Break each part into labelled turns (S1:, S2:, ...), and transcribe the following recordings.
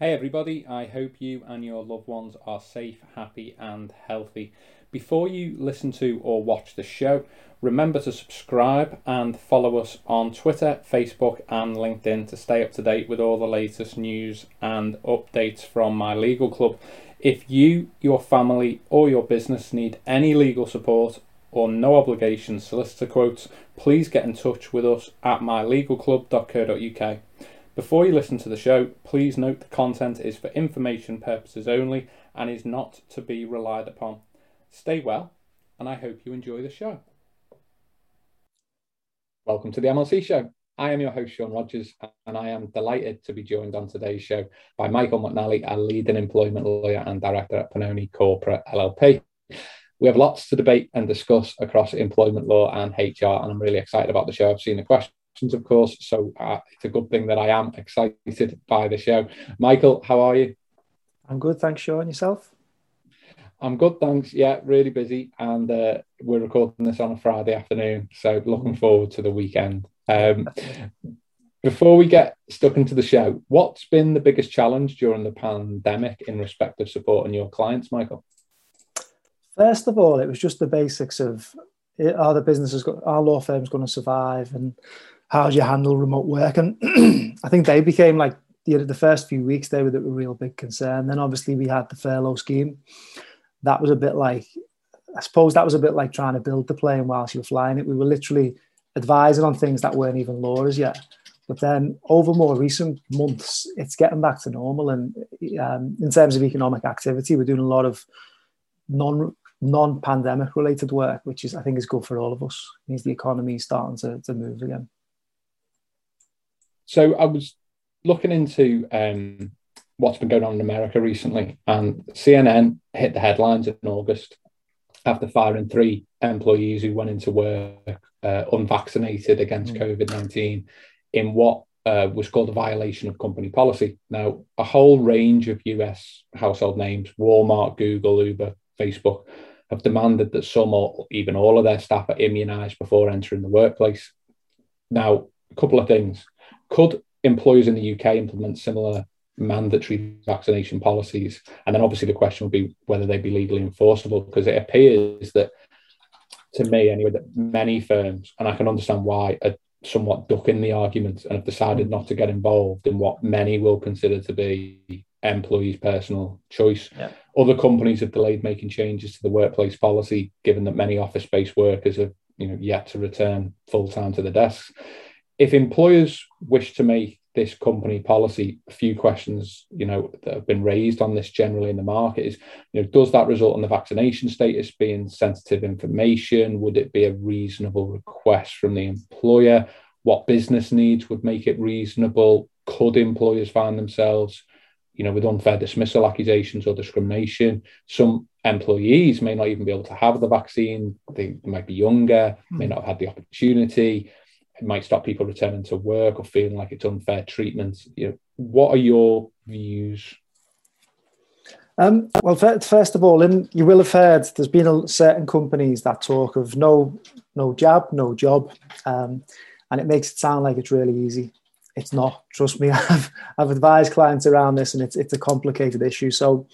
S1: Hey everybody, I hope you and your loved ones are safe, happy, and healthy. Before you listen to or watch the show, remember to subscribe and follow us on Twitter, Facebook, and LinkedIn to stay up to date with all the latest news and updates from my legal club. If you, your family, or your business need any legal support or no obligation solicitor quotes, please get in touch with us at mylegalclub.co.uk. Before you listen to the show, please note the content is for information purposes only and is not to be relied upon. Stay well, and I hope you enjoy the show. Welcome to the MLC show. I am your host, Sean Rogers, and I am delighted to be joined on today's show by Michael McNally, a leading employment lawyer and director at Pannone Corporate LLP. We have lots to debate and discuss across employment law and HR, and I'm really excited about the show. I've seen the questions of course. So uh, it's a good thing that I am excited by the show. Michael, how are you?
S2: I'm good, thanks, Sean. Yourself?
S1: I'm good, thanks. Yeah, really busy, and uh, we're recording this on a Friday afternoon, so looking forward to the weekend. Um, before we get stuck into the show, what's been the biggest challenge during the pandemic in respect of supporting your clients, Michael?
S2: First of all, it was just the basics of are the businesses, are law firms going to survive, and how do you handle remote work? And I think they became like the, the first few weeks they were the real big concern. Then obviously we had the furlough scheme. That was a bit like, I suppose that was a bit like trying to build the plane whilst you were flying it. We were literally advising on things that weren't even laws yet. But then over more recent months, it's getting back to normal. And um, in terms of economic activity, we're doing a lot of non non pandemic related work, which is I think is good for all of us. It means the economy is starting to, to move again.
S1: So I was looking into um, what's been going on in America recently, and CNN hit the headlines in August after firing three employees who went into work uh, unvaccinated against mm. COVID 19 in what uh, was called a violation of company policy. Now, a whole range of US household names, Walmart, Google, Uber, Facebook, have demanded that some or even all of their staff are immunized before entering the workplace. Now, a couple of things. Could employers in the UK implement similar mandatory vaccination policies? And then obviously the question would be whether they'd be legally enforceable, because it appears that, to me anyway, that many firms, and I can understand why, are somewhat ducking the argument and have decided not to get involved in what many will consider to be employees' personal choice. Yeah. Other companies have delayed making changes to the workplace policy, given that many office-based workers have you know yet to return full time to the desks if employers wish to make this company policy, a few questions, you know, that have been raised on this generally in the market is, you know, does that result in the vaccination status being sensitive information? Would it be a reasonable request from the employer? What business needs would make it reasonable? Could employers find themselves, you know, with unfair dismissal accusations or discrimination? Some employees may not even be able to have the vaccine. They, might be younger, may hmm. not have had the opportunity it might stop people returning to work or feeling like it's unfair treatment. You know, what are your views?
S2: Um, well, first of all, in, you will have heard there's been a, certain companies that talk of no, no jab, no job, um, and it makes it sound like it's really easy. It's not. Trust me, I've I've advised clients around this, and it's it's a complicated issue. So,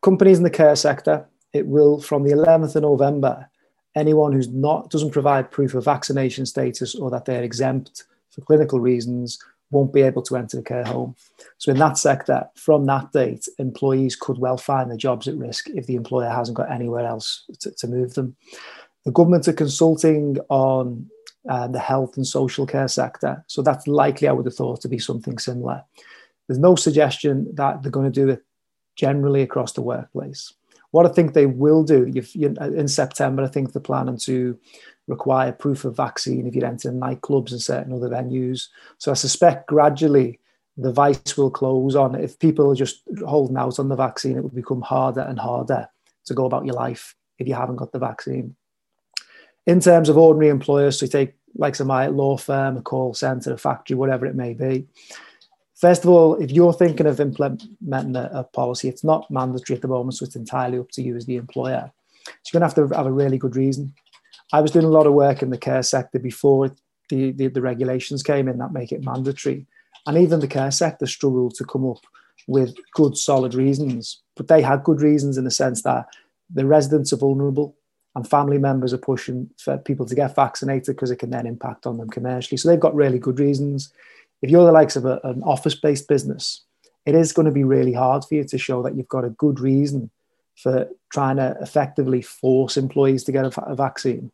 S2: companies in the care sector, it will from the 11th of November anyone who's not doesn't provide proof of vaccination status or that they're exempt for clinical reasons won't be able to enter the care home. So in that sector, from that date, employees could well find their jobs at risk if the employer hasn't got anywhere else to, to move them. The government are consulting on uh, the health and social care sector. So that's likely, I would have thought, to be something similar. There's no suggestion that they're going to do it generally across the workplace. What I think they will do in September, I think they're planning to require proof of vaccine if you're entering nightclubs and certain other venues. So I suspect gradually the vice will close on. If people are just holding out on the vaccine, it will become harder and harder to go about your life if you haven't got the vaccine. In terms of ordinary employers, so you take like some law firm, a call center, a factory, whatever it may be, First of all, if you're thinking of implementing a, a, policy, it's not mandatory at the moment, so it's entirely up to you as the employer. So you're going to have to have a really good reason. I was doing a lot of work in the care sector before the, the, the regulations came in that make it mandatory. and even the care sector struggled to come up with good, solid reasons. But they had good reasons in the sense that the residents are vulnerable and family members are pushing for people to get vaccinated because it can then impact on them commercially. So they've got really good reasons. If you're the likes of a, an office based business, it is going to be really hard for you to show that you've got a good reason for trying to effectively force employees to get a, a vaccine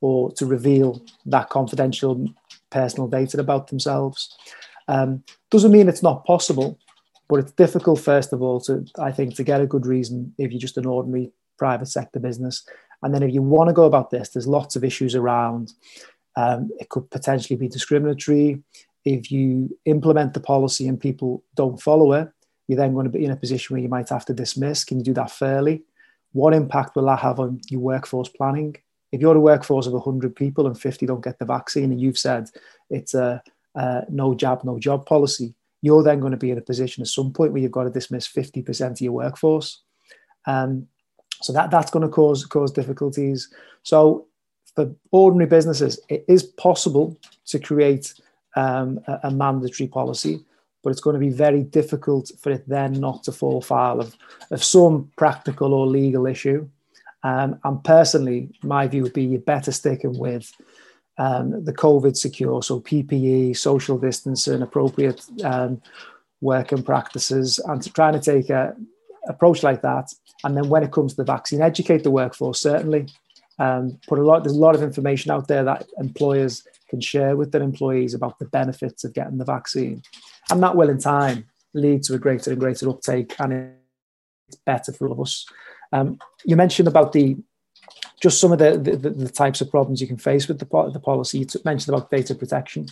S2: or to reveal that confidential personal data about themselves. Um, doesn't mean it's not possible, but it's difficult, first of all, to I think to get a good reason if you're just an ordinary private sector business. And then if you want to go about this, there's lots of issues around. Um, it could potentially be discriminatory. If you implement the policy and people don't follow it, you're then going to be in a position where you might have to dismiss. Can you do that fairly? What impact will that have on your workforce planning? If you're a workforce of 100 people and 50 don't get the vaccine, and you've said it's a, a no jab, no job policy, you're then going to be in a position at some point where you've got to dismiss 50% of your workforce. Um, so that, that's going to cause, cause difficulties. So for ordinary businesses, it is possible to create um, a, a, mandatory policy, but it's going to be very difficult for it then not to fall foul of, of some practical or legal issue. Um, and personally, my view would be you're better sticking with um, the COVID secure, so PPE, social distancing, appropriate um, working practices, and to trying to take a approach like that. And then when it comes to the vaccine, educate the workforce certainly. Um, put a lot. There's a lot of information out there that employers can share with their employees about the benefits of getting the vaccine, and that will in time lead to a greater and greater uptake, and it's better for all of us. Um, you mentioned about the just some of the, the, the, types of problems you can face with the, the policy. You mentioned about data protection.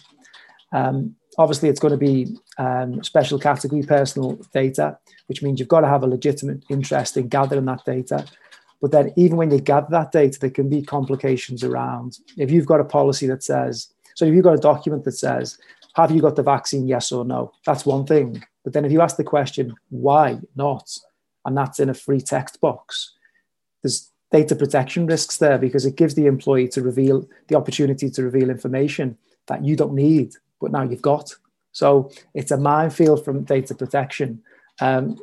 S2: Um, obviously, it's going to be um, special category personal data, which means you've got to have a legitimate interest in gathering that data. But then, even when you gather that data, there can be complications around. If you've got a policy that says, so if you've got a document that says, have you got the vaccine, yes or no? That's one thing. But then, if you ask the question, why not? And that's in a free text box, there's data protection risks there because it gives the employee to reveal the opportunity to reveal information that you don't need, but now you've got. So it's a minefield from data protection. Um,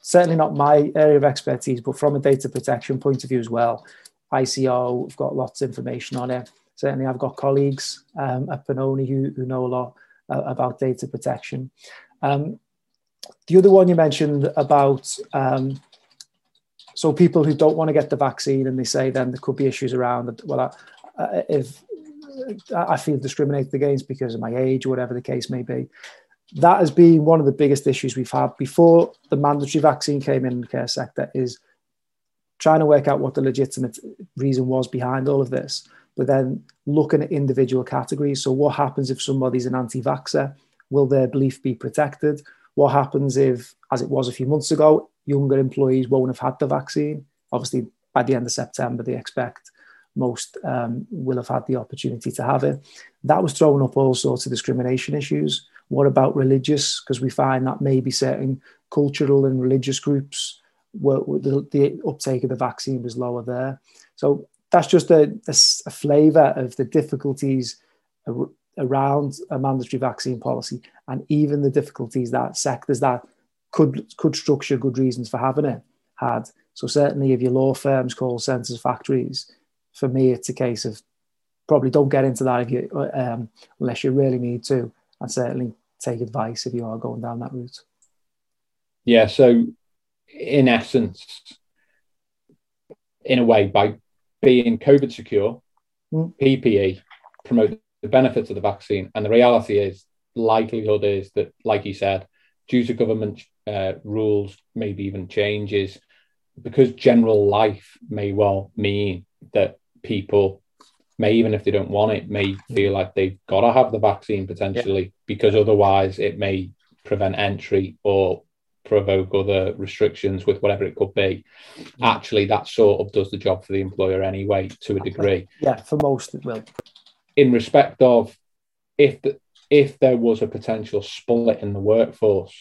S2: certainly not my area of expertise, but from a data protection point of view as well. ICO, we've got lots of information on it. Certainly, I've got colleagues um, at Pannone who, who know a lot uh, about data protection. Um, the other one you mentioned about um, so people who don't want to get the vaccine and they say then there could be issues around well I, if I feel discriminated against because of my age or whatever the case may be. That has been one of the biggest issues we've had before the mandatory vaccine came in the care sector is trying to work out what the legitimate reason was behind all of this, but then looking at individual categories. So what happens if somebody's an anti-vaxxer? Will their belief be protected? What happens if, as it was a few months ago, younger employees won't have had the vaccine. Obviously, by the end of September, they expect most um, will have had the opportunity to have it. That was throwing up all sorts of discrimination issues. What about religious? Because we find that maybe certain cultural and religious groups were, the, the, uptake of the vaccine was lower there. So that's just a, a, a flavour of the difficulties around a mandatory vaccine policy, and even the difficulties that sectors that could could structure good reasons for having it had. So certainly, if your law firms, call centres, factories, for me, it's a case of probably don't get into that if you um, unless you really need to, and certainly take advice if you are going down that route.
S1: Yeah. So, in essence, in a way, by being COVID secure, mm. PPE promote the benefits of the vaccine, and the reality is, likelihood is that, like you said, due to government uh, rules, maybe even changes, because general life may well mean that people may even if they don't want it may feel like they've got to have the vaccine potentially yeah. because otherwise it may prevent entry or provoke other restrictions with whatever it could be. Actually that sort of does the job for the employer anyway to a degree.
S2: Yeah for most it will.
S1: In respect of if the, if there was a potential split in the workforce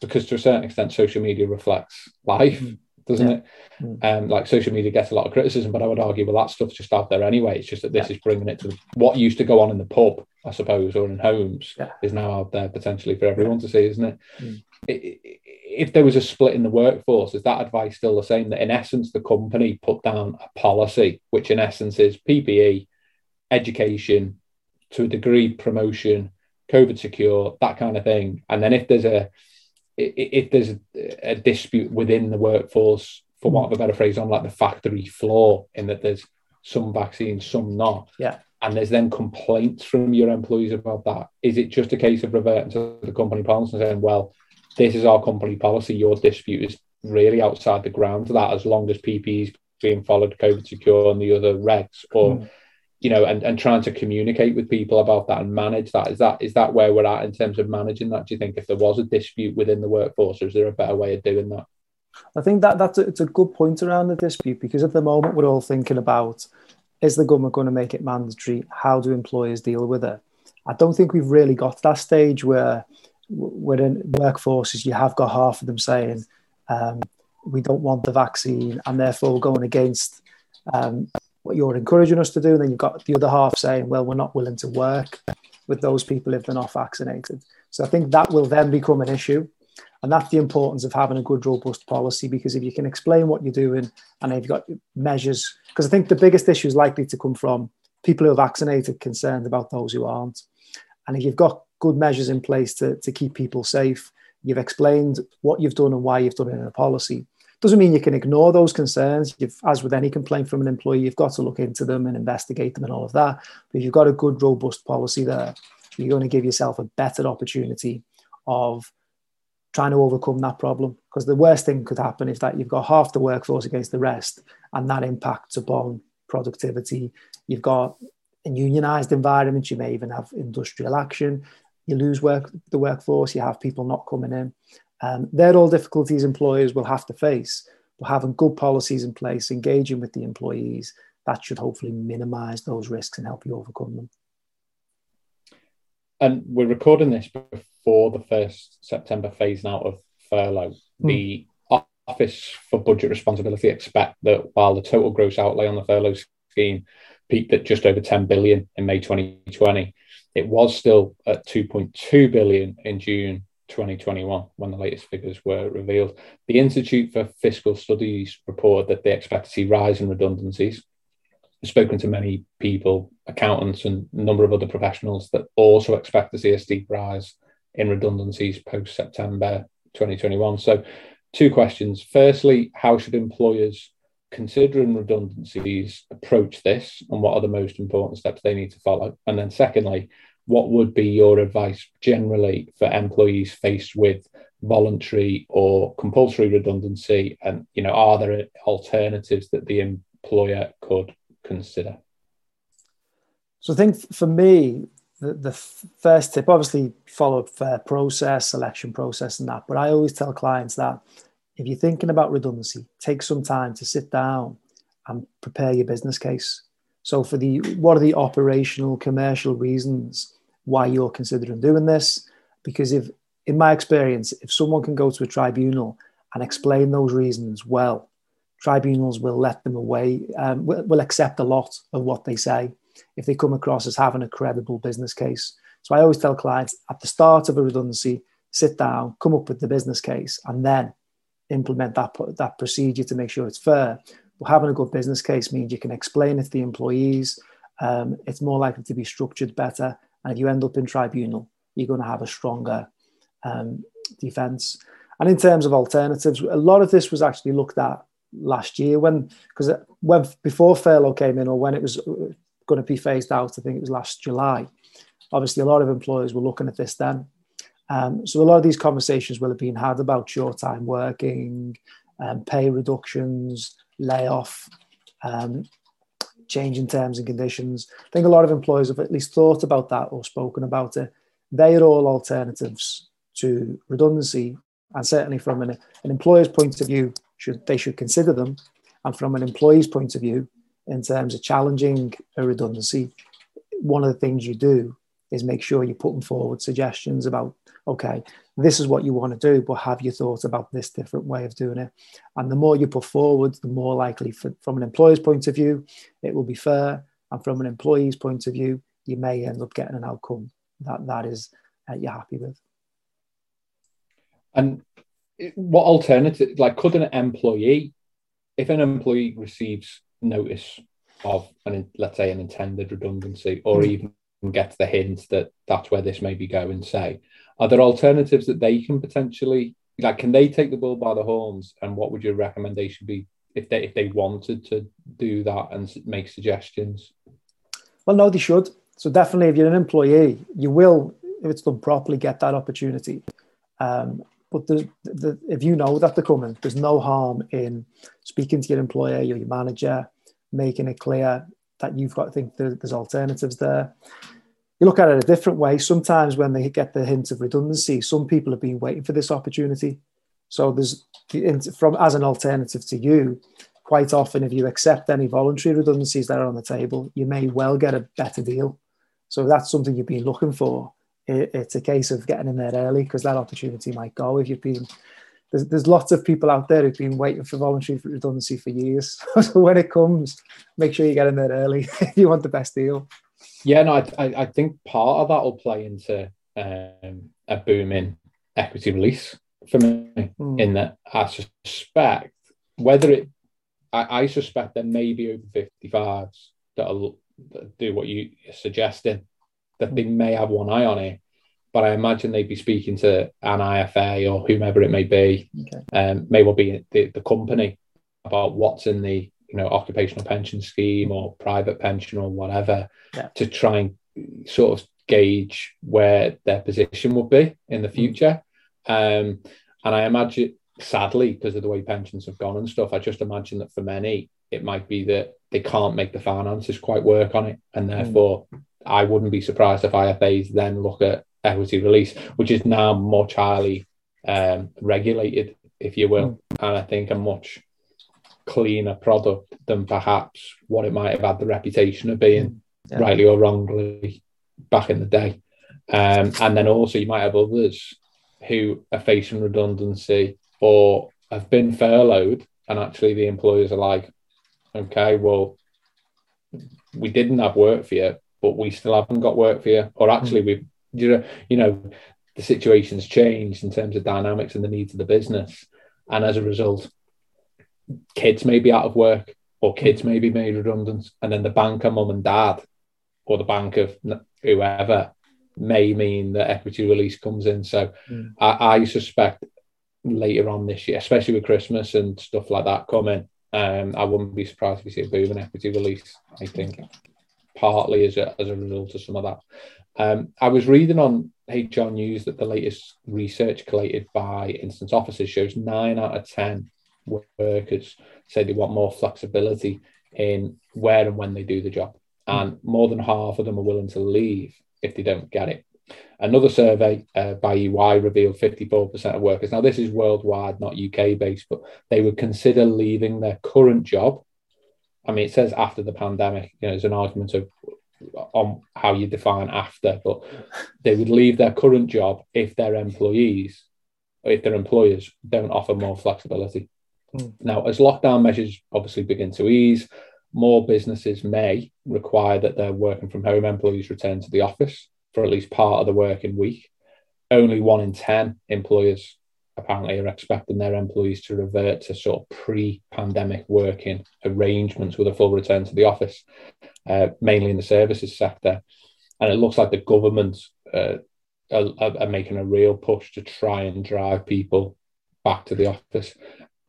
S1: because to a certain extent social media reflects life. Mm. Doesn't yeah. it? Mm. Um, like social media gets a lot of criticism, but I would argue, well, that stuff's just out there anyway. It's just that this yeah. is bringing it to what used to go on in the pub, I suppose, or in homes, yeah. is now out there potentially for everyone to see, isn't it? Mm. If there was a split in the workforce, is that advice still the same? That in essence, the company put down a policy, which in essence is PPE, education, to a degree, promotion, COVID secure, that kind of thing. And then if there's a if there's a, a dispute within the workforce, for want of a better phrase, on like the factory floor, in that there's some vaccines, some not.
S2: Yeah.
S1: And there's then complaints from your employees about that. Is it just a case of reverting to the company policy and saying, well, this is our company policy, your dispute is really outside the ground to that as long as PPE is being followed, COVID secure and the other regs, or mm you know, and, and trying to communicate with people about that and manage that. Is that is that where we're at in terms of managing that? Do you think if there was a dispute within the workforce, or is there a better way of doing that?
S2: I think that that's a, it's a good point around the dispute because at the moment we're all thinking about is the government going to make it mandatory? How do employers deal with it? I don't think we've really got to that stage where within workforces you have got half of them saying um, we don't want the vaccine and therefore going against um, what you're encouraging us to do. And then you've got the other half saying, well, we're not willing to work with those people if they're not vaccinated. So I think that will then become an issue. And that's the importance of having a good, robust policy because if you can explain what you're doing and if you've got measures, because I think the biggest issue is likely to come from people who are vaccinated concerned about those who aren't. And if you've got good measures in place to, to keep people safe, you've explained what you've done and why you've done it in a policy, doesn't mean you can ignore those concerns. You've, as with any complaint from an employee, you've got to look into them and investigate them and all of that. But if you've got a good, robust policy there, you're going to give yourself a better opportunity of trying to overcome that problem. Because the worst thing could happen is that you've got half the workforce against the rest, and that impacts upon productivity. You've got in unionized environments, you may even have industrial action. You lose work the workforce, you have people not coming in. Um, they're all difficulties employers will have to face. But having good policies in place, engaging with the employees, that should hopefully minimize those risks and help you overcome them.
S1: And we're recording this before the first September phasing out of furlough. Mm. The Office for Budget Responsibility expect that while the total gross outlay on the furlough scheme peaked at just over 10 billion in May 2020, it was still at 2.2 billion in June 2021 when the latest figures were revealed. The Institute for Fiscal Studies reported that they expect to see rise in redundancies. I've spoken to many people, accountants, and a number of other professionals that also expect to see a steep rise in redundancies post September 2021. So, two questions. Firstly, how should employers considering redundancies approach this, and what are the most important steps they need to follow? And then, secondly, what would be your advice generally for employees faced with voluntary or compulsory redundancy? And you know are there alternatives that the employer could consider?
S2: So i think for me the, the first tip obviously follow a fair process selection process and that but i always tell clients that if you're thinking about redundancy take some time to sit down and prepare your business case. So for the what are the operational commercial reasons why you're considering doing this. Because if, in my experience, if someone can go to a tribunal and explain those reasons well, tribunals will let them away, um, will, will accept a lot of what they say if they come across as having a credible business case. So I always tell clients at the start of a redundancy, sit down, come up with the business case, and then implement that, that procedure to make sure it's fair. But having a good business case means you can explain it to the employees. Um, it's more likely to be structured better and if you end up in tribunal, you're going to have a stronger um, defence. And in terms of alternatives, a lot of this was actually looked at last year when, because when before furlough came in or when it was uh, going to be phased out, I think it was last July. Obviously, a lot of employers were looking at this then. Um, so a lot of these conversations will have been had about short time working, um, pay reductions, layoff, um, changing terms and conditions. I think a lot of employers have at least thought about that or spoken about it. They are all alternatives to redundancy, and certainly from an, an employer's point of view, should they should consider them, and from an employee's point of view, in terms of challenging a redundancy, one of the things you do is make sure you're putting forward suggestions about okay, this is what you want to do, but have you thought about this different way of doing it? And the more you put forward, the more likely, for, from an employer's point of view, it will be fair. And from an employee's point of view, you may end up getting an outcome that that is uh, you're happy with.
S1: And what alternative, like, could an employee, if an employee receives notice of an, let's say, an intended redundancy, or mm. even gets the hint that that's where this may be going, say, are there alternatives that they can potentially like? Can they take the bull by the horns? And what would your recommendation be if they if they wanted to do that and make suggestions?
S2: Well, no, they should. So definitely, if you're an employee, you will, if it's done properly, get that opportunity. Um, but the, the, if you know that they're coming, there's no harm in speaking to your employer, your manager, making it clear that you've got to think there's alternatives there. You look at it a different way. Sometimes when they get the hint of redundancy, some people have been waiting for this opportunity. So there's from as an alternative to you, quite often if you accept any voluntary redundancies that are on the table, you may well get a better deal. So that's something you've been looking for. It's a case of getting in there early because that opportunity might go if you've been there's, there's lots of people out there who've been waiting for voluntary redundancy for years. so when it comes, make sure you get in there early if you want the best deal.
S1: Yeah, no, I, I think part of that will play into um, a booming equity release for me. Mm. In that, I suspect whether it, I, I suspect there may be over 55s that'll do what you're suggesting, that they may have one eye on it but I imagine they'd be speaking to an IFA or whomever it may be, okay. um, may well be the, the company about what's in the you know occupational pension scheme or private pension or whatever yeah. to try and sort of gauge where their position would be in the mm. future. Um, and I imagine, sadly, because of the way pensions have gone and stuff, I just imagine that for many, it might be that they can't make the finances quite work on it. And mm. therefore, mm. I wouldn't be surprised if IFAs then look at equity release, which is now much highly um, regulated, if you will, mm. and I think a much cleaner product than perhaps what it might have had the reputation of being, mm. yeah. rightly or wrongly, back in the day. Um, and then also you might have others who are facing redundancy or have been furloughed, and actually the employers are like, okay, well, we didn't have work for you, but we still haven't got work for you, or actually mm. we've you know, you know, the situation's changed in terms of dynamics and the needs of the business, and as a result, kids may be out of work or kids may be made redundant, and then the banker, mum and dad, or the bank of whoever may mean that equity release comes in. So mm. I, I, suspect later on this year, especially with Christmas and stuff like that coming, um, I wouldn't be surprised if we see a boom in equity release. I think partly as a, as a result of some of that. Um, I was reading on HR News that the latest research collated by Instant Offices shows nine out of 10 workers say they want more flexibility in where and when they do the job. And more than half of them are willing to leave if they don't get it. Another survey uh, by EY revealed 54% of workers, now this is worldwide, not UK based, but they would consider leaving their current job. I mean, it says after the pandemic, you know, there's an argument of on how you define after, but they would leave their current job if their employees, if their employers don't offer more flexibility. Mm. Now, as lockdown measures obviously begin to ease, more businesses may require that their working from home employees return to the office for at least part of the working week. Only one in 10 employers apparently are expecting their employees to revert to sort of pre-pandemic working arrangements with a full return to the office, uh, mainly in the services sector. And it looks like the government uh, are, are, making a real push to try and drive people back to the office.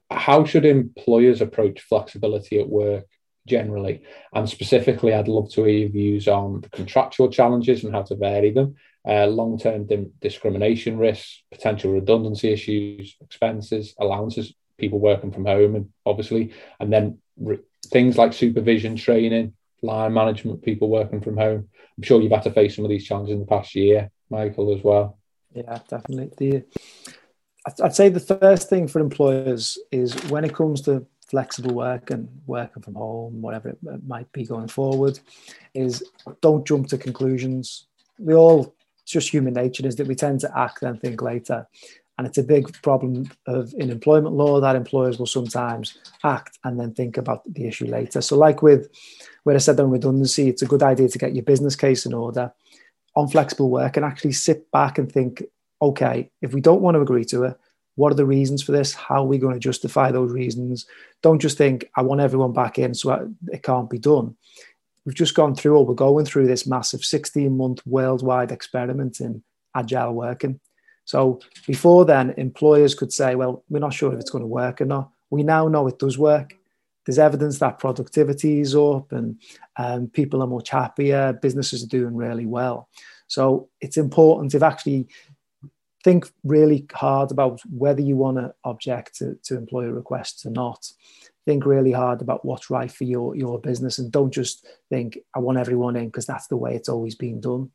S1: How should employers approach flexibility at work generally? And specifically, I'd love to hear your views on the contractual challenges and how to vary them uh, long-term dim- discrimination risks, potential redundancy issues, expenses, allowances, people working from home, and obviously, and then re- things like supervision, training, line management, people working from home. I'm sure you've had to face some of these challenges in the past year, Michael, as well.
S2: Yeah, definitely. The I'd say the first thing for employers is when it comes to flexible work and working from home, whatever it might be going forward, is don't jump to conclusions. We all just human nature is that we tend to act and think later. And it's a big problem of in employment law that employers will sometimes act and then think about the issue later. So, like with where I said on redundancy, it's a good idea to get your business case in order on flexible work and actually sit back and think, okay, if we don't want to agree to it, what are the reasons for this? How are we going to justify those reasons? Don't just think, I want everyone back in, so it can't be done. We've just gone through, or we're going through this massive 16 month worldwide experiment in agile working. So before then, employers could say, well, we're not sure if it's going to work or not. We now know it does work. There's evidence that productivity is up and um, people are much happier, businesses are doing really well. So it's important to actually think really hard about whether you want to object to, to employer requests or not. Think really hard about what's right for your, your business and don't just think, I want everyone in because that's the way it's always been done.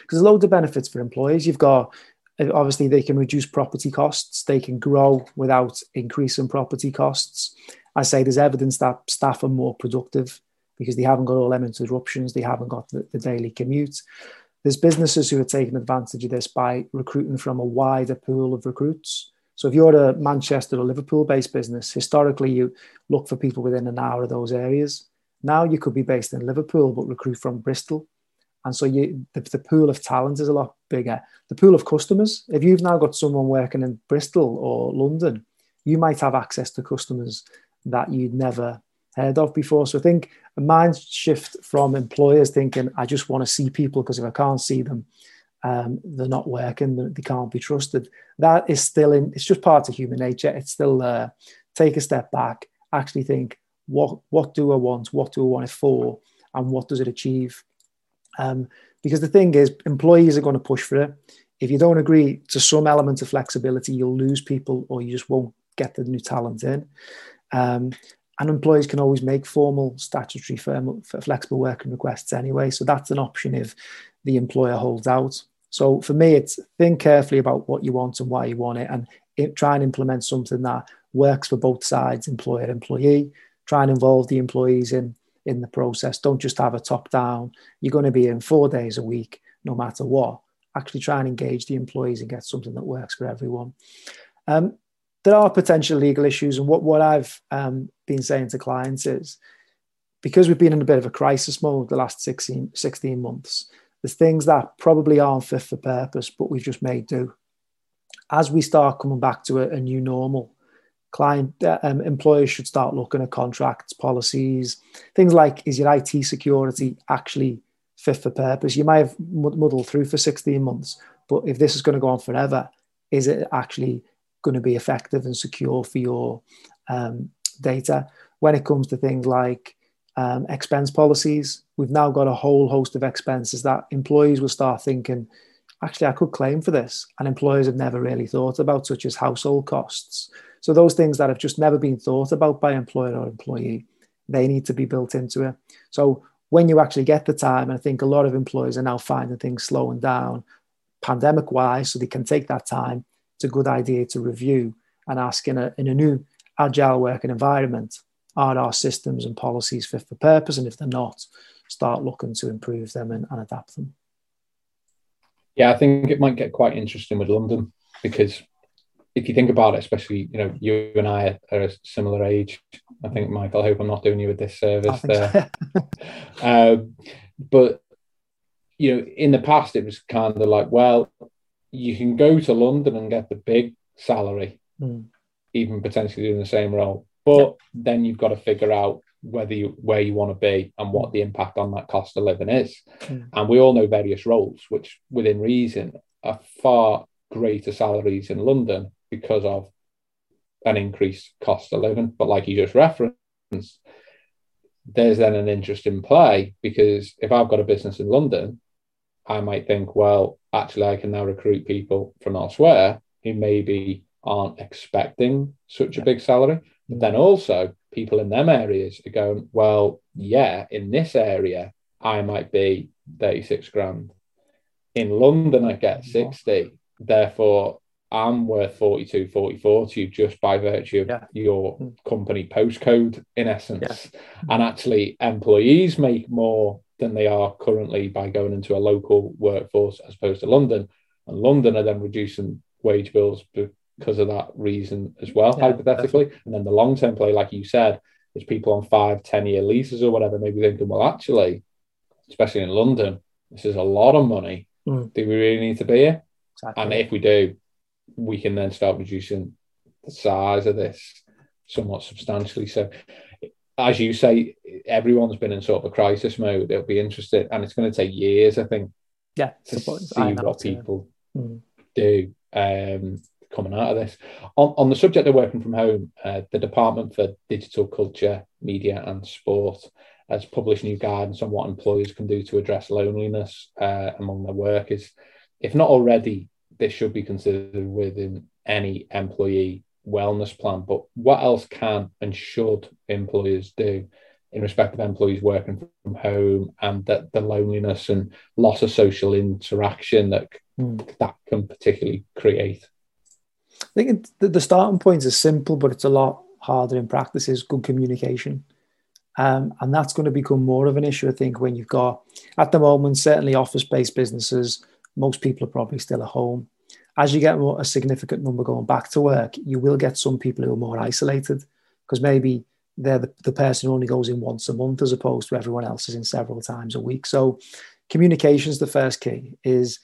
S2: Because there's loads of benefits for employees. You've got eh, obviously they can reduce property costs. They can grow without increasing property costs. I say there's evidence that staff are more productive because they haven't got all them interruptions. They haven't got the, the daily commute. There's businesses who are taking advantage of this by recruiting from a wider pool of recruits so if you're a manchester or liverpool based business historically you look for people within an hour of those areas now you could be based in liverpool but recruit from bristol and so you, the, the pool of talent is a lot bigger. The pool of customers, if you've now got someone working in Bristol or London, you might have access to customers that you'd never heard of before. So I think a mind shift from employers thinking, I just want to see people because if I can't see them, um, they're not working, they can't be trusted. That is still in, it's just part of human nature. It's still there. Take a step back, actually think, what, what do I want? What do I want it for? And what does it achieve? Um, because the thing is, employees are going to push for it. If you don't agree to some element of flexibility, you'll lose people or you just won't get the new talent in. Um, and employees can always make formal statutory firm, flexible working requests anyway. So that's an option if the employer holds out. So for me, it's think carefully about what you want and why you want it, and it, try and implement something that works for both sides, employer employee. Try and involve the employees in in the process. Don't just have a top down. You're going to be in four days a week, no matter what. Actually, try and engage the employees and get something that works for everyone. Um, there are potential legal issues, and what, what I've um, been saying to clients is because we've been in a bit of a crisis mode the last 16, 16 months, there's things that probably aren't fit for purpose, but we've just made do. As we start coming back to a, a new normal, client uh, um, employers should start looking at contracts, policies, things like is your IT security actually fit for purpose? You might have muddled through for 16 months, but if this is going to go on forever, is it actually going to be effective and secure for your um, data? When it comes to things like um, expense policies, we've now got a whole host of expenses that employees will start thinking, actually, I could claim for this. And employers have never really thought about, such as household costs, so those things that have just never been thought about by employer or employee, they need to be built into it. So when you actually get the time, and I think a lot of employers are now finding things slowing down pandemic wise, so they can take that time. It's a good idea to review and ask in a, in a new agile working environment, are our systems and policies fit for purpose? And if they're not, start looking to improve them and, and adapt them.
S1: Yeah, I think it might get quite interesting with London because if you think about it, especially you know you and I are a similar age. I think Michael. I hope I'm not doing you a disservice there. So. um, but you know, in the past, it was kind of like, well, you can go to London and get the big salary, mm. even potentially doing the same role, but then you've got to figure out whether you where you want to be and what the impact on that cost of living is. Mm. And we all know various roles, which within reason are far greater salaries in London because of an increased cost of living. But like you just referenced, there's then an interest in play because if I've got a business in London, I might think, well, actually, I can now recruit people from elsewhere who maybe aren't expecting such a big salary. But then also, people in them areas are going, well, yeah, in this area, I might be 36 grand. In London, I get 60. Therefore, I'm worth 42, 44 to you just by virtue of yeah. your hmm. company postcode, in essence. Yeah. And actually, employees make more than they are currently by going into a local workforce as opposed to London. And London are then reducing wage bills because of that reason as well, yeah, hypothetically. Definitely. And then the long term play, like you said, is people on five, 10 year leases or whatever, maybe thinking, well, actually, especially in London, this is a lot of money. Mm. Do we really need to be here? Exactly. And if we do, we can then start reducing the size of this somewhat substantially. So, as you say, everyone's been in sort of a crisis mode. It'll be interesting, and it's going to take years, I think,
S2: yeah,
S1: to see what people mm. do um, coming out of this. On, on the subject of working from home, uh, the Department for Digital Culture, Media and Sport has published new guidance on what employers can do to address loneliness uh, among their workers. If not already, this should be considered within any employee wellness plan. But what else can and should employers do in respect of employees working from home and that the loneliness and loss of social interaction that mm. that can particularly create?
S2: I think the starting point is simple, but it's a lot harder in practice. Is good communication. Um, and that's going to become more of an issue, I think, when you've got, at the moment, certainly office based businesses, most people are probably still at home as you get more, a significant number going back to work, you will get some people who are more isolated because maybe they're the, the person who only goes in once a month as opposed to everyone else is in several times a week. So communication is the first key is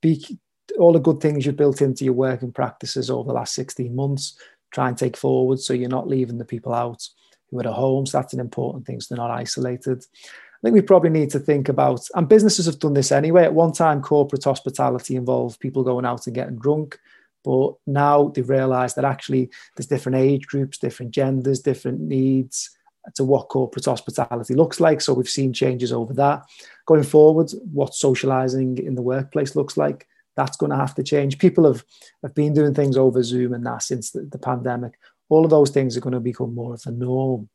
S2: be all the good things you've built into your working practices over the last 16 months, try and take forward so you're not leaving the people out who are at home. So that's an important thing. So they're not isolated. I think we probably need to think about, and businesses have done this anyway. At one time, corporate hospitality involved people going out and getting drunk. But now they've realized that actually there's different age groups, different genders, different needs to what corporate hospitality looks like. So we've seen changes over that. Going forward, what socializing in the workplace looks like, that's going to have to change. People have, have been doing things over Zoom and that since the, the pandemic. All of those things are going to become more of the norm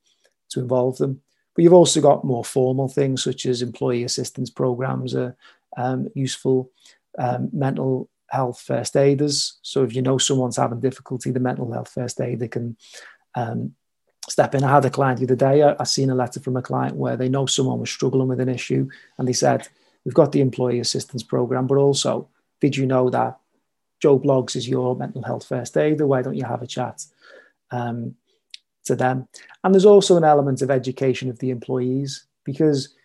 S2: to involve them. But you've also got more formal things such as employee assistance programs are um, useful, um, mental health first aiders. So if you know someone's having difficulty, the mental health first aider can um, step in. I had a client the other day, I, I seen a letter from a client where they know someone was struggling with an issue and they said, we've got the employee assistance program, but also, did you know that Joe Bloggs is your mental health first aider? Why don't you have a chat? Um, to them. And there's also an element of education of the employees because,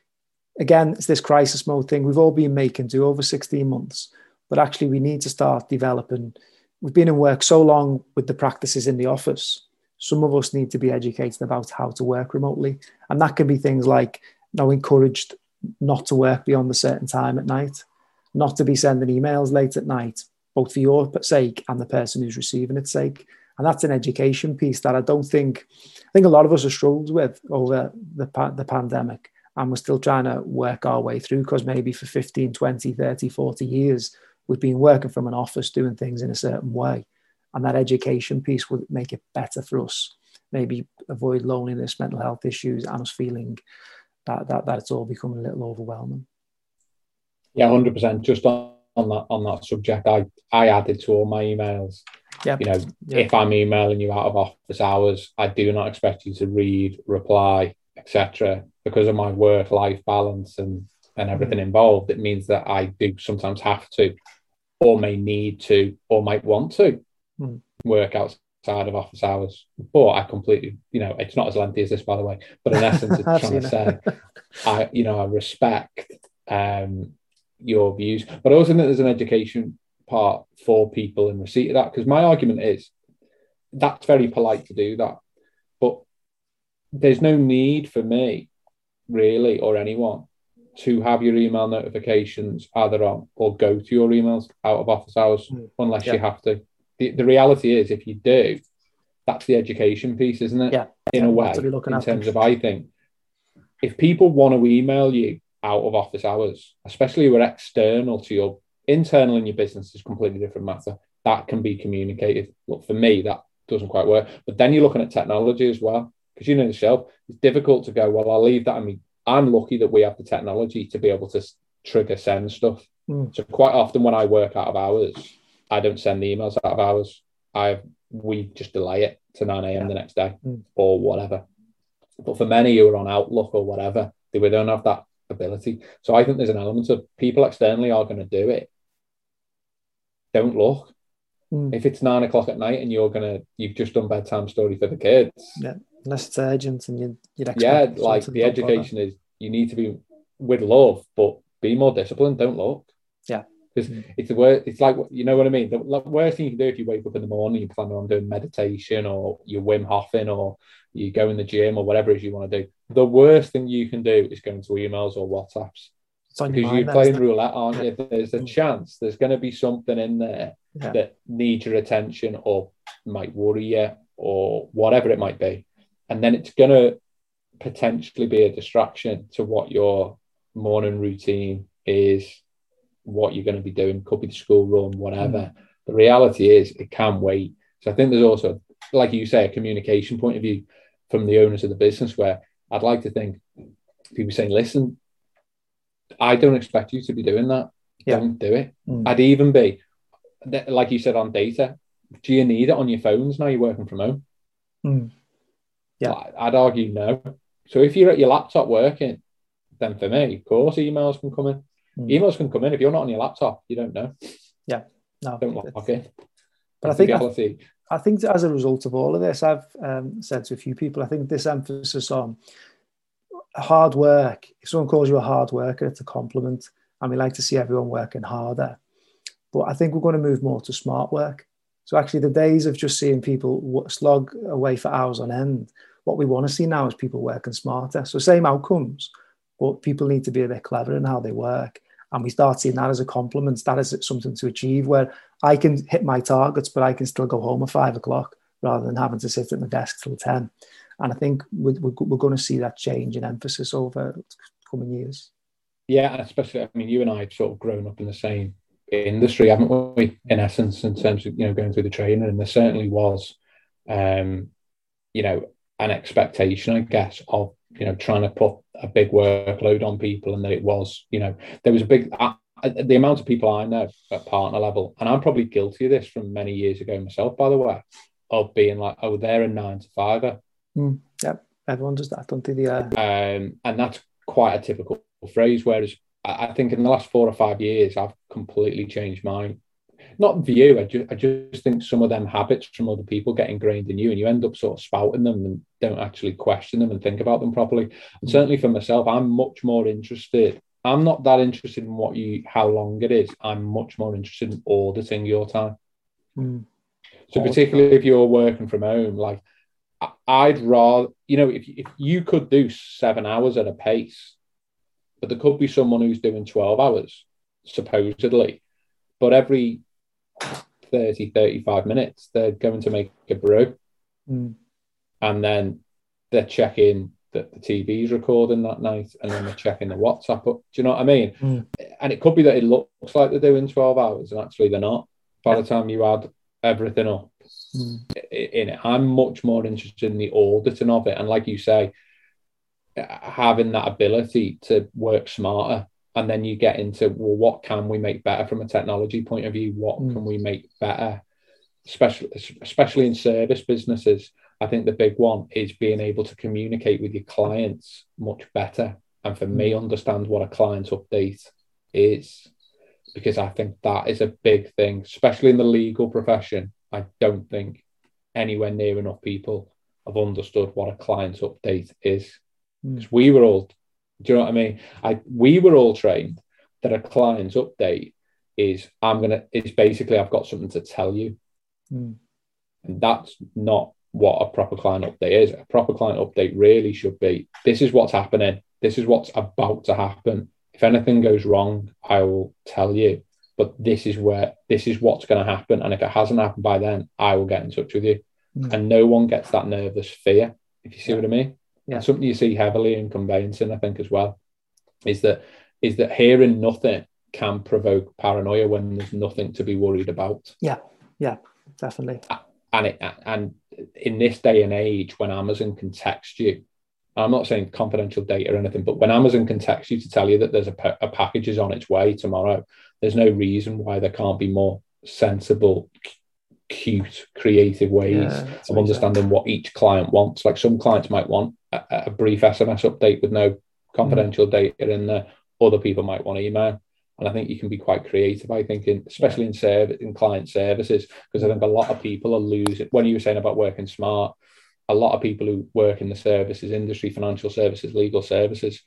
S2: again, it's this crisis mode thing. We've all been making do over 16 months, but actually, we need to start developing. We've been in work so long with the practices in the office. Some of us need to be educated about how to work remotely. And that can be things like you encouraged not to work beyond a certain time at night, not to be sending emails late at night, both for your sake and the person who's receiving its sake. And that's an education piece that I don't think I think a lot of us have struggled with over the the pandemic. And we're still trying to work our way through because maybe for 15 20 30 40 years we've been working from an office doing things in a certain way. And that education piece would make it better for us. Maybe avoid loneliness mental health issues and us feeling that that, that it's all becoming a little overwhelming
S1: yeah 100% just on, on that on that subject i i added to all my emails
S2: Yep.
S1: You know, if I'm emailing you out of office hours, I do not expect you to read, reply, etc. Because of my work life balance and and everything mm. involved, it means that I do sometimes have to, or may need to, or might want to mm. work outside of office hours. But I completely, you know, it's not as lengthy as this, by the way. But in essence, it's trying to say, I, you know, I respect um, your views, but I also think there's an education part for people in receipt of that. Because my argument is that's very polite to do that, but there's no need for me, really, or anyone to have your email notifications either on or go to your emails out of office hours mm. unless yeah. you have to. The, the reality is, if you do, that's the education piece, isn't it?
S2: Yeah.
S1: In
S2: yeah,
S1: a way, in terms of, I think, if people want to email you out of office hours, especially who are external to your internal in your business is completely different matter. That can be communicated. Look, for me, that doesn't quite work. But then you're looking at technology as well, because you know yourself, it's difficult to go, well, I'll leave that. I mean, I'm lucky that we have the technology to be able to trigger send stuff. Mm. So quite often when I work out of hours, I don't send the emails out of hours. I we just delay it to 9 a.m. Yeah. the next day mm. or whatever. But for many who are on Outlook or whatever, they don't have that ability. So I think there's an element of people externally are going to do it. Don't look.
S2: Mm.
S1: If it's nine o'clock at night and you're gonna, you've just done bedtime story for the kids.
S2: Yeah, unless it's urgent and you, you'd expect
S1: Yeah, like the education is you need to be with love, but be more disciplined. Don't look.
S2: Yeah.
S1: Because
S2: Mm.
S1: it's the worst. It's like you know what I mean. The like, worst thing you can do if you wake up in the morning, you plan on doing meditation or you're Wim Hofing or you go in the gym or whatever it is you want to do. The worst thing you can do is go into emails or WhatsApps
S2: It's on your
S1: because
S2: mind.
S1: you're playing roulette, aren't you? There's a
S2: Mm.
S1: chance there's going to be something in there
S2: Yeah.
S1: that needs your attention or might worry you or whatever it might be. And then it's going to potentially be a distraction to what your morning routine is, what you're going to be doing, could be the school run, whatever. The reality is it can wait. So I think there's also, like you say, a communication point of view from the owners of the business where I'd like to think people saying, listen, I don't expect you to be doing that.
S2: Yeah.
S1: Don't do it.
S2: Mm.
S1: I'd even be, like you said on data, do you need it on your phones now you're working from home?
S2: Mm. Yeah.
S1: I'd argue no. So if you're at your laptop working, then for me, of course, emails can come in.
S2: Mm.
S1: Emails can come in. If you're not on your laptop, you don't know. Yeah.
S2: No,
S1: Don't lock it.
S2: But I
S1: That's
S2: think
S1: reality.
S2: I think as a result of all of this, I've um, said to a few people, I think this emphasis on hard work, if someone calls you a hard worker, it's a compliment. And we like to see everyone working harder. But I think we're going to move more to smart work. So actually, the days of just seeing people slog away for hours on end, what we want to see now is people working smarter. So same outcomes, but people need to be a bit clever in how they work. And we start seeing that as a compliment. That is something to achieve where I can hit my targets, but I can still go home at five o'clock rather than having to sit at my desk till 10. And I think we're, we're, going to see that change in emphasis over coming years.
S1: Yeah, especially, I mean, you and I have sort of grown up in the same industry, haven't we? In essence, in terms of you know going through the training, and there certainly was, um, you know, an expectation, I guess, of you know trying to put a big workload on people, and that it was, you know, there was a big. I, the amount of people I know at partner level, and I'm probably guilty of this from many years ago myself, by the way, of being like, oh, they're a nine to fiver.
S2: Mm, yeah, everyone does that, don't they? The,
S1: um, and that's quite a typical phrase. Whereas I, I think in the last four or five years, I've completely changed my not view. I just I just think some of them habits from other people get ingrained in you, and you end up sort of spouting them and don't actually question them and think about them properly. And certainly for myself, I'm much more interested. I'm not that interested in what you how long it is. I'm much more interested in auditing your time.
S2: mm,
S1: So particularly if you're working from home, like I'd rather, you know, if, if you could do seven hours at a pace, but there could be someone who's doing 12 hours, supposedly, but every 30, 35 minutes, they're going to make a brew
S2: mm,
S1: and then they're checking that the TV's recording that night and then they're checking the WhatsApp up. Do you know what I mean?
S2: Mm.
S1: And it could be that it looks like they're doing 12 hours and actually they're not by the time you add everything up
S2: mm,
S1: in it. I'm much more interested in the auditing of it. And like you say, having that ability to work smarter. And then you get into, well, what can we make better from a technology point of view? What
S2: Mm.
S1: can we make better? Especially, especially in service businesses. I think the big one is being able to communicate with your clients much better. And for me, understand what a client update is. Because I think that is a big thing, especially in the legal profession. I don't think anywhere near enough people have understood what a client update is.
S2: mm,
S1: Because we were all, do you know what I mean? I we were all trained that a client update is I'm gonna is basically I've got something to tell you.
S2: mm,
S1: And that's not what a proper client update is. A proper client update really should be this is what's happening, this is what's about to happen. If anything goes wrong, I will tell you. But this is where this is what's going to happen. And if it hasn't happened by then, I will get in touch with you.
S2: Mm.
S1: And no one gets that nervous fear, if you see
S2: Yeah.
S1: what I mean.
S2: Yeah.
S1: And something you see heavily in conveyancing, I think, as well, is that is that hearing nothing can provoke paranoia when there's nothing to be worried about.
S2: Yeah, yeah, definitely.
S1: And it and in this day and age, when Amazon can text you, I'm not saying confidential data or anything, but when Amazon can text you to tell you that there's a, a package is on its way tomorrow, there's no reason why there can't be more sensible, cute, creative ways
S2: Yeah,
S1: of understanding what each client wants. Like some clients might want a, a brief SMS update with no confidential data in there, other people might want email. And I think you can be quite creative, I think, in, especially in service in client services, because I think a lot of people are losing when you were saying about working smart, a lot of people who work in the services industry, financial services, legal services,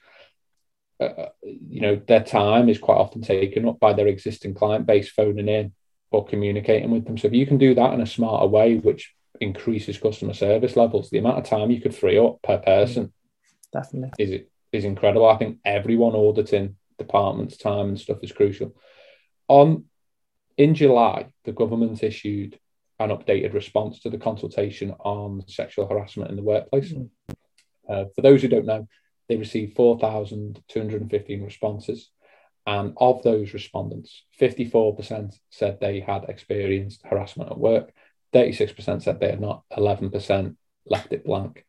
S1: uh, uh, you know, their time is quite often taken up by their existing client base phoning in or communicating with them. So if you can do that in a smarter way, which increases customer service levels, the amount of time you could free up per person
S2: definitely
S1: is is incredible. I think everyone auditing department's time and stuff is crucial. On in July, the government issued an updated response to the consultation on sexual harassment in the workplace. Mm. Uh, for those who don't know, they received 4,215 responses. And of those respondents, 54% said they had experienced harassment at work, 36% said they had not, 11% left it blank.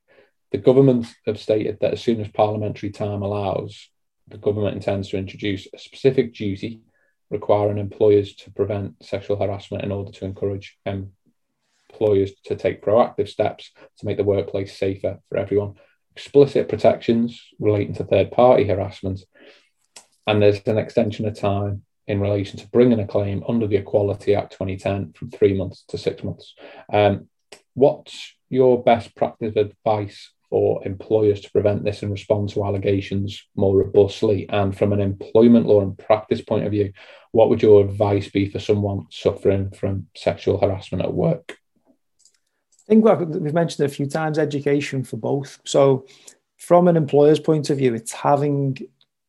S1: The government have stated that as soon as parliamentary time allows, the government intends to introduce a specific duty requiring employers to prevent sexual harassment in order to encourage employers to take proactive steps to make the workplace safer for everyone. Explicit protections relating to third party harassment, and there's an extension of time in relation to bringing a claim under the Equality Act 2010 from three months to six months. Um, what's your best practice advice for employers to prevent this and respond to allegations more robustly? And from an employment law and practice point of view, what would your advice be for someone suffering from sexual harassment at work?
S2: I think we've mentioned a few times education for both. So, from an employer's point of view, it's having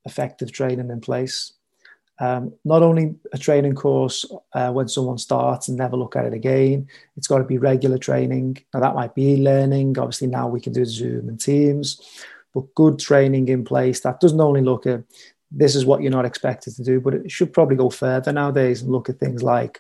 S2: effective training in place. Um, not only a training course uh, when someone starts and never look at it again, it's got to be regular training. Now, that might be learning. Obviously, now we can do Zoom and Teams, but good training in place that doesn't only look at this is what you're not expected to do, but it should probably go further nowadays and look at things like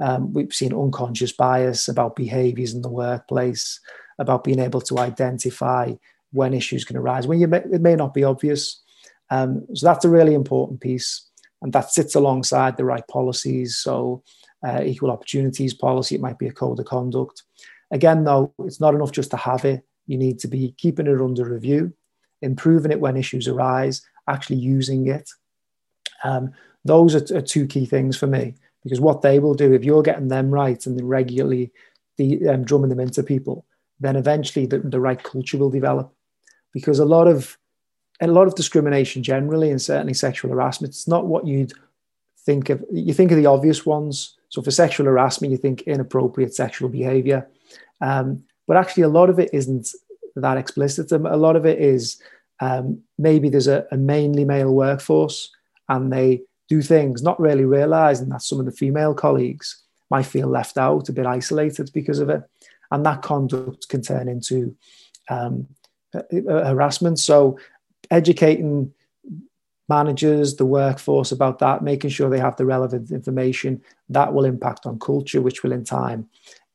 S2: um, we've seen unconscious bias about behaviors in the workplace, about being able to identify when issues can arise when you may, it may not be obvious. Um, so that's a really important piece and that sits alongside the right policies. So, uh, equal opportunities policy, it might be a code of conduct. Again, though, it's not enough just to have it. You need to be keeping it under review, improving it when issues arise, actually using it. Um, those are, are, two key things for me because what they will do, if you're getting them right and regularly the, um, drumming them into people, then eventually the, the right culture will develop. Because a lot of a lot of discrimination generally, and certainly sexual harassment, it's not what you'd think of. You think of the obvious ones. So for sexual harassment, you think inappropriate sexual behavior. Um, but actually, a lot of it isn't that explicit. A lot of it is um, maybe there's a, a, mainly male workforce and they do things not really realizing that some of the female colleagues might feel left out, a bit isolated because of it. And that conduct can turn into um, harassment. So educating managers, the workforce about that, making sure they have the relevant information that will impact on culture, which will in time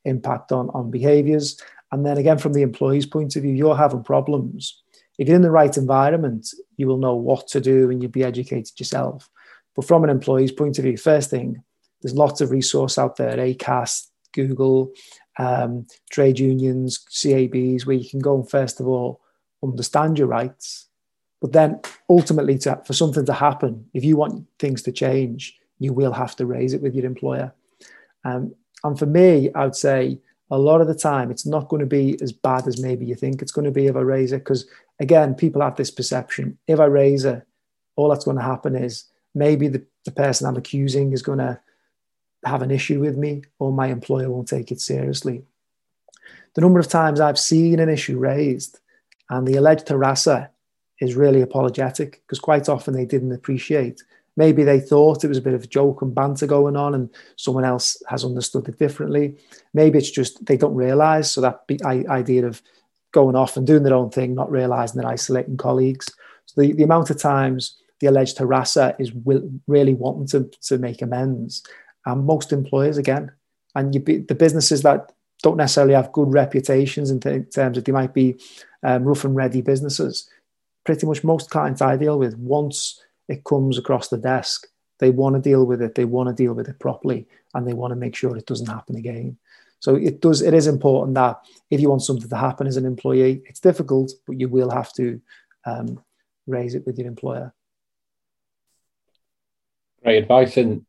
S2: impact on, on behaviors. And then again, from the employee's point of view, you're having problems. If you're in the right environment, you will know what to do and you'll be educated yourself. But from an employee's point of view, first thing, there's lots of resource out there, ACAS, Google, um, trade unions, CABs, where you can go and first of all understand your rights but then ultimately, to, for something to happen, if you want things to change, you will have to raise it with your employer. Um, and for me, I would say a lot of the time, it's not going to be as bad as maybe you think it's going to be if I raise it. Because again, people have this perception if I raise it, all that's going to happen is maybe the, the person I'm accusing is going to have an issue with me or my employer won't take it seriously. The number of times I've seen an issue raised and the alleged harasser is really apologetic because quite often they didn't appreciate. Maybe they thought it was a bit of a joke and banter going on, and someone else has understood it differently. Maybe it's just they don't realize. So that idea of going off and doing their own thing, not realizing they're isolating colleagues. So the, the amount of times the alleged harasser is will, really wanting to, to make amends, and most employers again, and be, the businesses that don't necessarily have good reputations in, t- terms of they might be um, rough and ready businesses pretty much most clients I deal with, once it comes across the desk, they want to deal with it, they want to deal with it properly, and they want to make sure it doesn't happen again. So it does. It is important that if you want something to happen as an employee, it's difficult, but you will have to um, raise it with your employer.
S1: Great advice and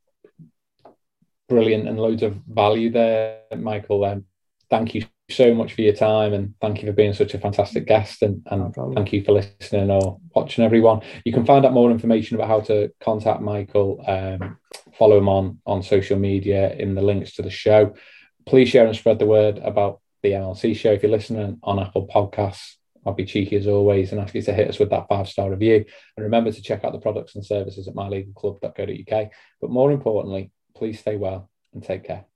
S1: brilliant and loads of value there, Michael. Um, thank you so much for your time and thank you for being such a fantastic guest and, and no thank you for listening or watching everyone you can find out more information about how to contact michael um, follow him on on social media in the links to the show please share and spread the word about the mlc show if you're listening on apple podcasts I'll be cheeky as always and ask you to hit us with that five star review. And remember to check out the products and services at mylegalclub.co.uk. But more importantly, please stay well and take care.